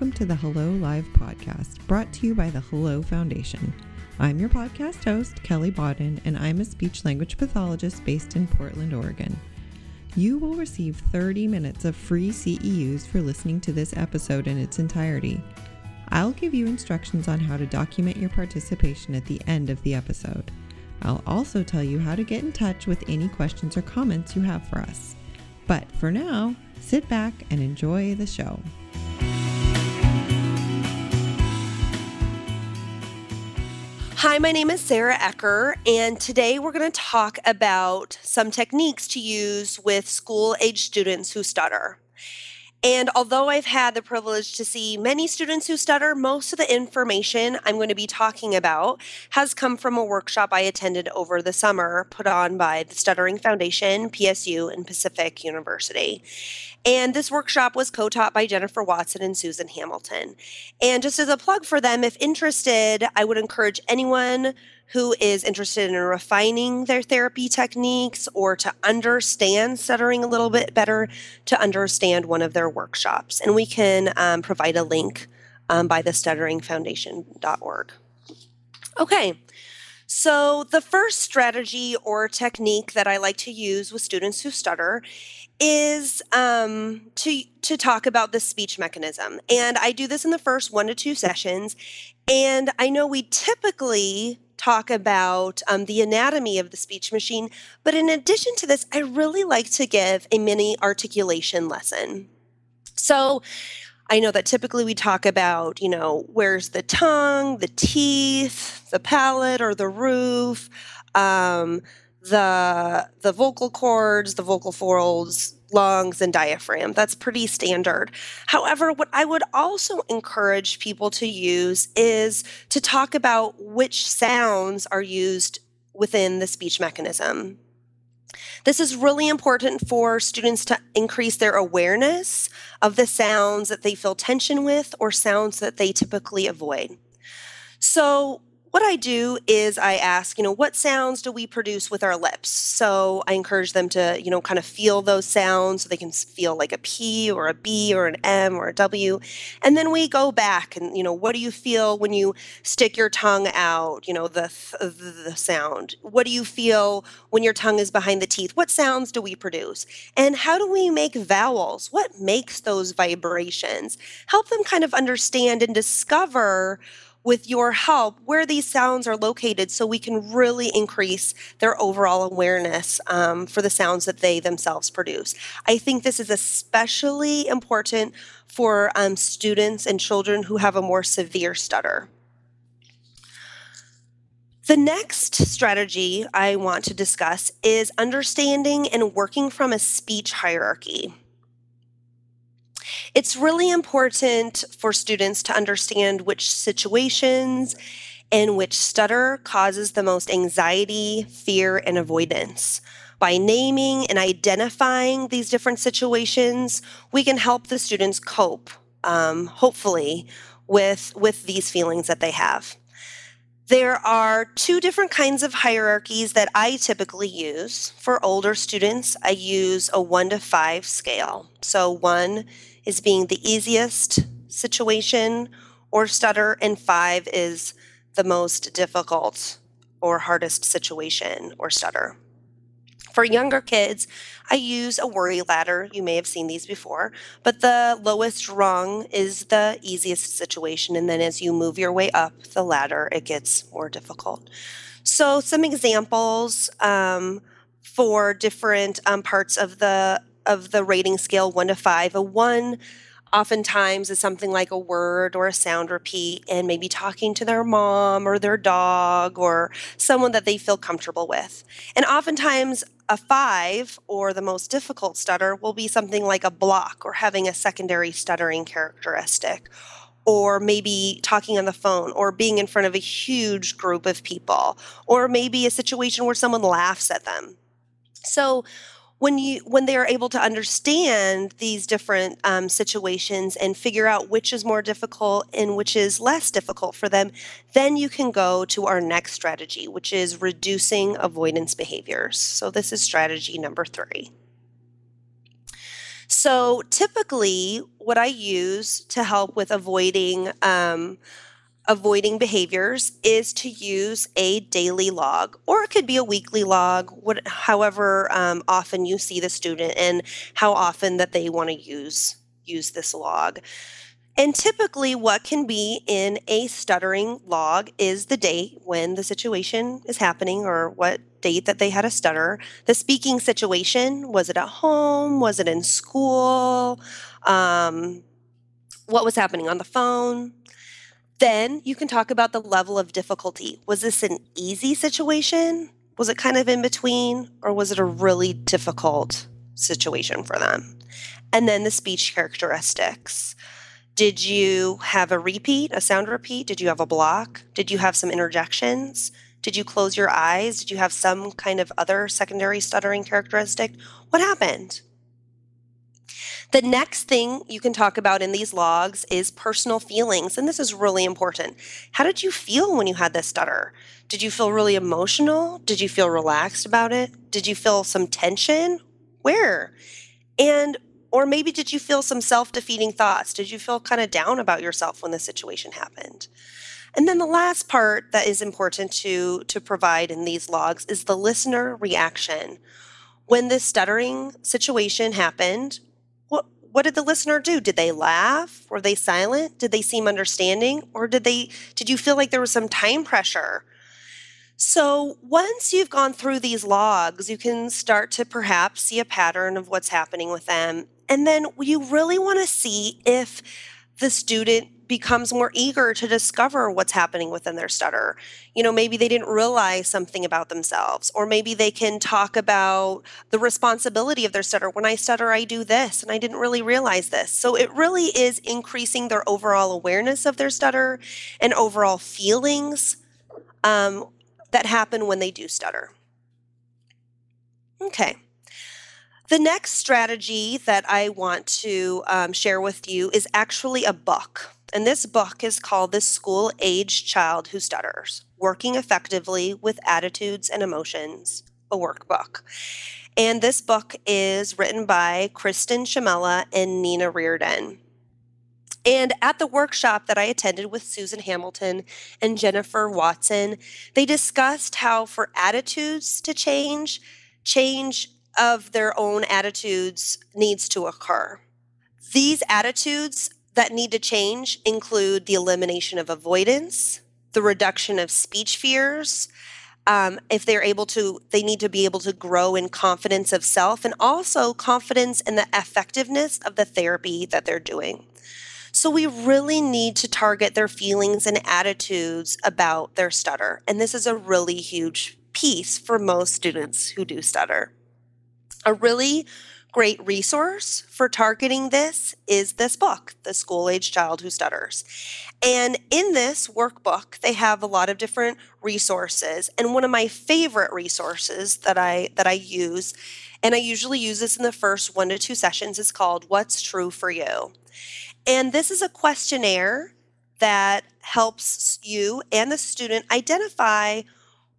welcome to the Hello Live podcast, brought to you by the Hello Foundation. I'm your podcast host, Kelly Bodden, and I'm a speech language pathologist based in Portland, Oregon. You will receive 30 minutes of free CEUs for listening to this episode in its entirety. I'll give you instructions on how to document your participation at the end of the episode. I'll also tell you how to get in touch with any questions or comments you have for us. But for now, sit back and enjoy the show. Hi, my name is Sara Ecker, and today we're going to talk about some techniques to use with school age students who stutter. And although I've had the privilege to see many students who stutter, most of the information I'm going to be talking about has come from a workshop I attended over the summer put on by the Stuttering Foundation, PSU, and Pacific University. And this workshop was co taught by Jennifer Watson and Susan Hamilton. And just as a plug for them, if interested, I would encourage anyone who is interested in refining their therapy techniques or to understand stuttering a little bit better to understand one of their workshops. And we can um, provide a link um, by the stutteringfoundation.org. Okay. So, the first strategy or technique that I like to use with students who stutter is um, to to talk about the speech mechanism, and I do this in the first one to two sessions. And I know we typically talk about um, the anatomy of the speech machine. But in addition to this, I really like to give a mini articulation lesson. So I know that typically we talk about, you know, where's the tongue, the teeth, the palate or the roof, um, the the vocal cords, the vocal folds, lungs, and diaphragm. That's pretty standard. However, what I would also encourage people to use is to talk about which sounds are used within the speech mechanism. This is really important for students to increase their awareness of the sounds that they feel tension with or sounds that they typically avoid. So, what I do is I ask, you know, what sounds do we produce with our lips? So I encourage them to, you know, kind of feel those sounds so they can feel like a P or a B or an M or a W. And then we go back and, you know, what do you feel when you stick your tongue out, you know, the, the, the sound? What do you feel when your tongue is behind the teeth? What sounds do we produce? And how do we make vowels? What makes those vibrations? Help them kind of understand and discover with your help where these sounds are located so we can really increase their overall awareness um, for the sounds that they themselves produce. I think this is especially important for um, students and children who have a more severe stutter. The next strategy I want to discuss is understanding and working from a speech hierarchy. It's really important for students to understand which situations and which stutter causes the most anxiety, fear, and avoidance. By naming and identifying these different situations, we can help the students cope, um, hopefully, with, with these feelings that they have. There are two different kinds of hierarchies that I typically use. For older students, I use a one to five scale. So, one is being the easiest situation or stutter, and five is the most difficult or hardest situation or stutter. For younger kids, I use a worry ladder. You may have seen these before, but the lowest rung is the easiest situation. And then as you move your way up the ladder, it gets more difficult. So, some examples um, for different um, parts of the of the rating scale one to five. A one oftentimes is something like a word or a sound repeat and maybe talking to their mom or their dog or someone that they feel comfortable with. And oftentimes a five or the most difficult stutter will be something like a block or having a secondary stuttering characteristic or maybe talking on the phone or being in front of a huge group of people or maybe a situation where someone laughs at them. So when you when they are able to understand these different um, situations and figure out which is more difficult and which is less difficult for them then you can go to our next strategy which is reducing avoidance behaviors. So this is strategy number three. So typically, what I use to help with avoiding um, avoiding behaviors is to use a daily log, or it could be a weekly log, what, however um, often you see the student and how often that they want to use use this log. And typically, what can be in a stuttering log is the date when the situation is happening or what date that they had a stutter. The speaking situation was it at home? Was it in school? Um, what was happening on the phone? Then you can talk about the level of difficulty. Was this an easy situation? Was it kind of in between? Or was it a really difficult situation for them? And then the speech characteristics. Did you have a repeat, a sound repeat? Did you have a block? Did you have some interjections? Did you close your eyes? Did you have some kind of other secondary stuttering characteristic? What happened? The next thing you can talk about in these logs is personal feelings, and this is really important. How did you feel when you had this stutter? Did you feel really emotional? Did you feel relaxed about it? Did you feel some tension? Where? And or maybe did you feel some self defeating thoughts? Did you feel kind of down about yourself when the situation happened? And then the last part that is important to, to provide in these logs is the listener reaction. When this stuttering situation happened, what, did the listener do? Did they laugh? Were they silent? Did they seem understanding? Or did they did you feel like there was some time pressure? So, once you've gone through these logs, you can start to perhaps see a pattern of what's happening with them and then you really want to see if the student becomes more eager to discover what's happening within their stutter. You know, maybe they didn't realize something about themselves, or maybe they can talk about the responsibility of their stutter. When I stutter, I do this, and I didn't really realize this. So it really is increasing their overall awareness of their stutter and overall feelings um, that happen when they do stutter. Okay. The next strategy that I want to um, share with you is actually a book. And this book is called The School Age Child Who Stutters Working Effectively with Attitudes and Emotions, a workbook. And this book is written by Kristin Chmela and Nina Reardon. And at the workshop that I attended with Susan Hamilton and Jennifer Watson, they discussed how for attitudes to change, change of their own attitudes needs to occur. These attitudes that need to change include the elimination of avoidance, the reduction of speech fears. Um, if they're able to, they need to be able to grow in confidence of self and also confidence in the effectiveness of the therapy that they're doing. So, we really need to target their feelings and attitudes about their stutter. And this is a really huge piece for most students who do stutter. A really great resource for targeting this is this book, The School Age Child Who Stutters. And in this workbook, they have a lot of different resources. And one of my favorite resources that I that I use, and I usually use this in the first one to two sessions, is called What's True for You. And this is a questionnaire that helps you and the student identify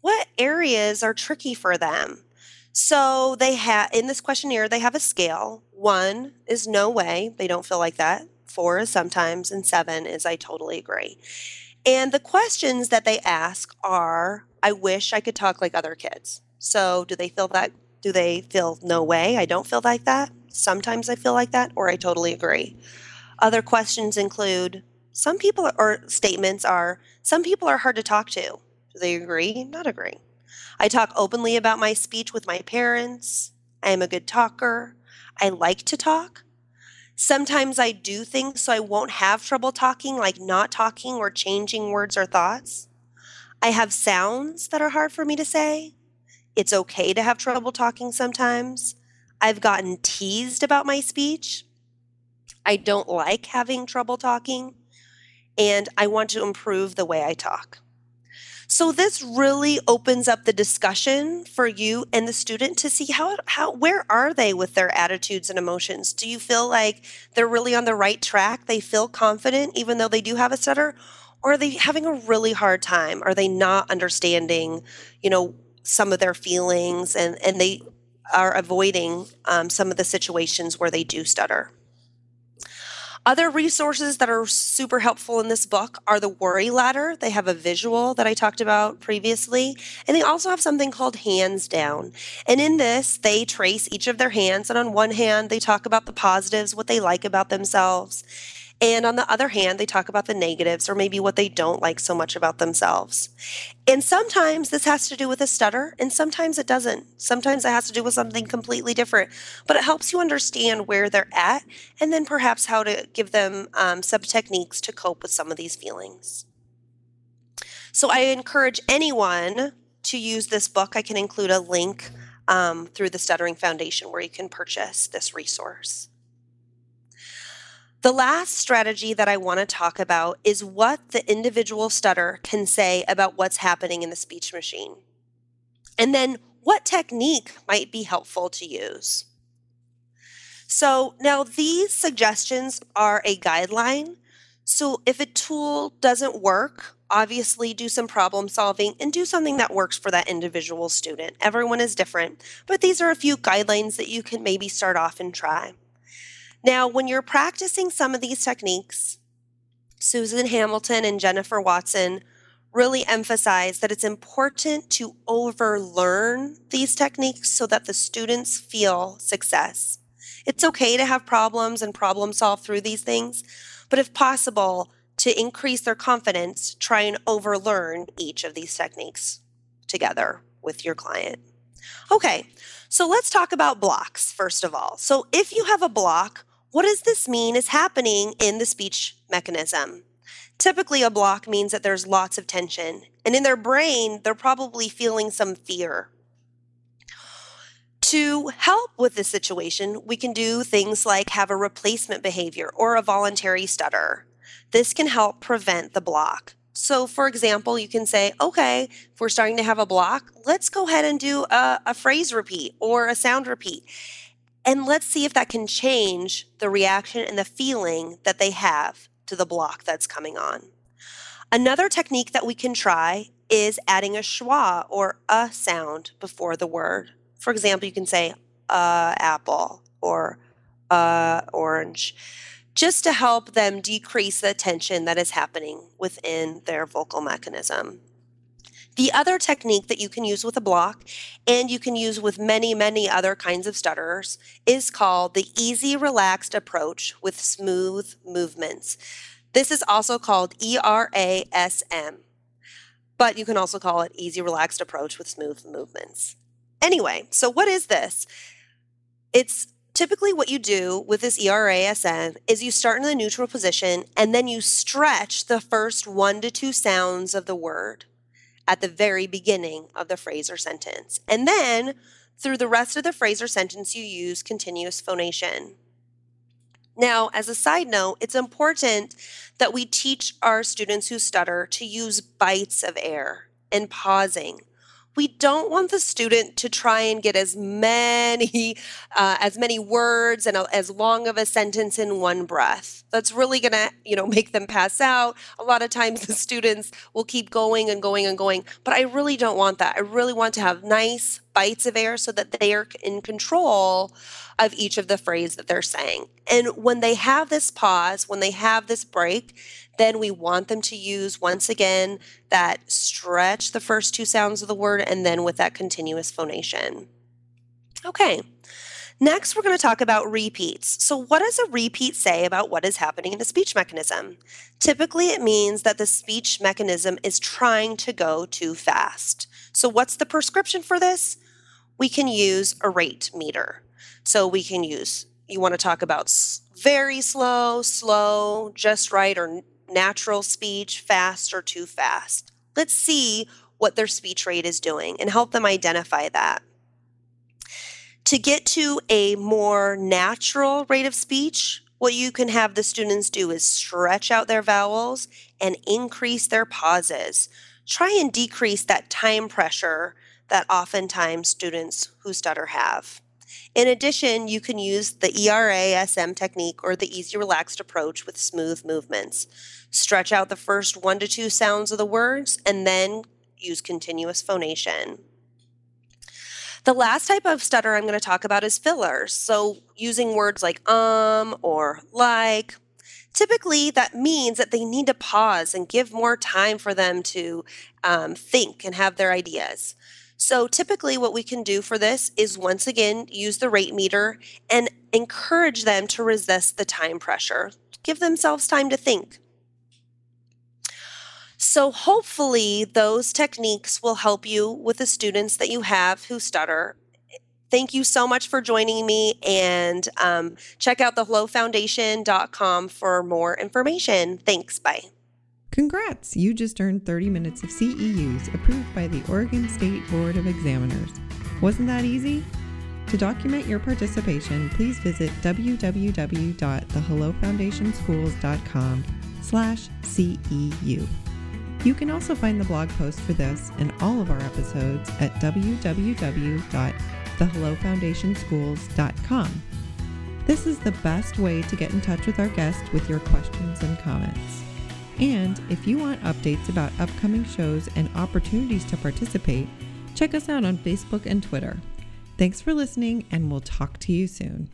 what areas are tricky for them so they have in this questionnaire they have a scale. One is no way, they don't feel like that. Four is sometimes, and seven is I totally agree. And the questions that they ask are I wish I could talk like other kids. So do they feel that do they feel no way, I don't feel like that? Sometimes I feel like that, or I totally agree. Other questions include some people or statements are some people are hard to talk to. Do they agree? Not agree. I talk openly about my speech with my parents. I am a good talker. I like to talk. Sometimes I do things so I won't have trouble talking, like not talking or changing words or thoughts. I have sounds that are hard for me to say. It's okay to have trouble talking sometimes. I've gotten teased about my speech. I don't like having trouble talking. And I want to improve the way I talk. So this really opens up the discussion for you and the student to see how how where are they with their attitudes and emotions? Do you feel like they're really on the right track? They feel confident even though they do have a stutter? Or are they having a really hard time? Are they not understanding, you know, some of their feelings and and they are avoiding um, some of the situations where they do stutter. Other resources that are super helpful in this book are the Worry Ladder. They have a visual that I talked about previously, and they also have something called Hands Down. And in this, they trace each of their hands, and on one hand, they talk about the positives, what they like about themselves. And on the other hand, they talk about the negatives or maybe what they don't like so much about themselves. And sometimes this has to do with a stutter, and sometimes it doesn't. Sometimes it has to do with something completely different. But it helps you understand where they're at and then perhaps how to give them um, some techniques to cope with some of these feelings. So I encourage anyone to use this book. I can include a link um, through the Stuttering Foundation where you can purchase this resource. The last strategy that I want to talk about is what the individual stutter can say about what's happening in the speech machine. And then what technique might be helpful to use. So now these suggestions are a guideline. So if a tool doesn't work, obviously do some problem solving and do something that works for that individual student. Everyone is different, but these are a few guidelines that you can maybe start off and try. Now, when you're practicing some of these techniques, Susan Hamilton and Jennifer Watson really emphasize that it's important to overlearn these techniques so that the students feel success. It's okay to have problems and problem solve through these things, but if possible, to increase their confidence, try and overlearn each of these techniques together with your client. Okay, so let's talk about blocks first of all. So if you have a block, what does this mean is happening in the speech mechanism? Typically, a block means that there's lots of tension, and in their brain, they're probably feeling some fear. To help with this situation, we can do things like have a replacement behavior or a voluntary stutter. This can help prevent the block. So, for example, you can say, okay, if we're starting to have a block, let's go ahead and do a, a phrase repeat or a sound repeat. And let's see if that can change the reaction and the feeling that they have to the block that's coming on. Another technique that we can try is adding a schwa or a sound before the word. For example, you can say uh, apple or uh, orange, just to help them decrease the tension that is happening within their vocal mechanism. The other technique that you can use with a block and you can use with many, many other kinds of stutterers is called the easy relaxed approach with smooth movements. This is also called ERASM, but you can also call it easy relaxed approach with smooth movements. Anyway, so what is this? It's typically what you do with this ERASM is you start in the neutral position and then you stretch the first one to two sounds of the word at the very beginning of the phrase or sentence. And then through the rest of the phrase or sentence, you use continuous phonation. Now, as a side note, it's important that we teach our students who stutter to use bites of air and pausing we don't want the student to try and get as many uh, as many words and a, as long of a sentence in one breath. That's really going to you know make them pass out. A lot of times the students will keep going and going and going but i really don't want that. I really want to have nice bites of air so that they are in control of each of the phrase that they're saying and when they have this pause when they have this break then we want them to use once again that stretch the first two sounds of the word and then with that continuous phonation. Okay. Next, we're going to talk about repeats. So, what does a repeat say about what is happening in the speech mechanism? Typically, it means that the speech mechanism is trying to go too fast. So, what's the prescription for this? We can use a rate meter. So, we can use, you want to talk about very slow, slow, just right, or natural speech, fast, or too fast. Let's see what their speech rate is doing and help them identify that. To get to a more natural rate of speech, what you can have the students do is stretch out their vowels and increase their pauses. Try and decrease that time pressure that oftentimes students who stutter have. In addition, you can use the ERASM technique or the easy relaxed approach with smooth movements. Stretch out the first one to two sounds of the words and then use continuous phonation. The last type of stutter I'm going to talk about is fillers. So, using words like um or like. Typically, that means that they need to pause and give more time for them to um, think and have their ideas. So, typically, what we can do for this is once again use the rate meter and encourage them to resist the time pressure. Give themselves time to think. So, hopefully, those techniques will help you with the students that you have who stutter. Thank you so much for joining me, and um, check out the thehellofoundation.com for more information. Thanks. Bye. Congrats! You just earned 30 minutes of CEUs approved by the Oregon State Board of Examiners. Wasn't that easy? To document your participation, please visit www.thehellofoundationschools.com slash CEU. You can also find the blog post for this and all of our episodes at www.thehellofoundationschools.com. This is the best way to get in touch with our guest with your questions and comments. And if you want updates about upcoming shows and opportunities to participate, check us out on Facebook and Twitter. Thanks for listening, and we'll talk to you soon.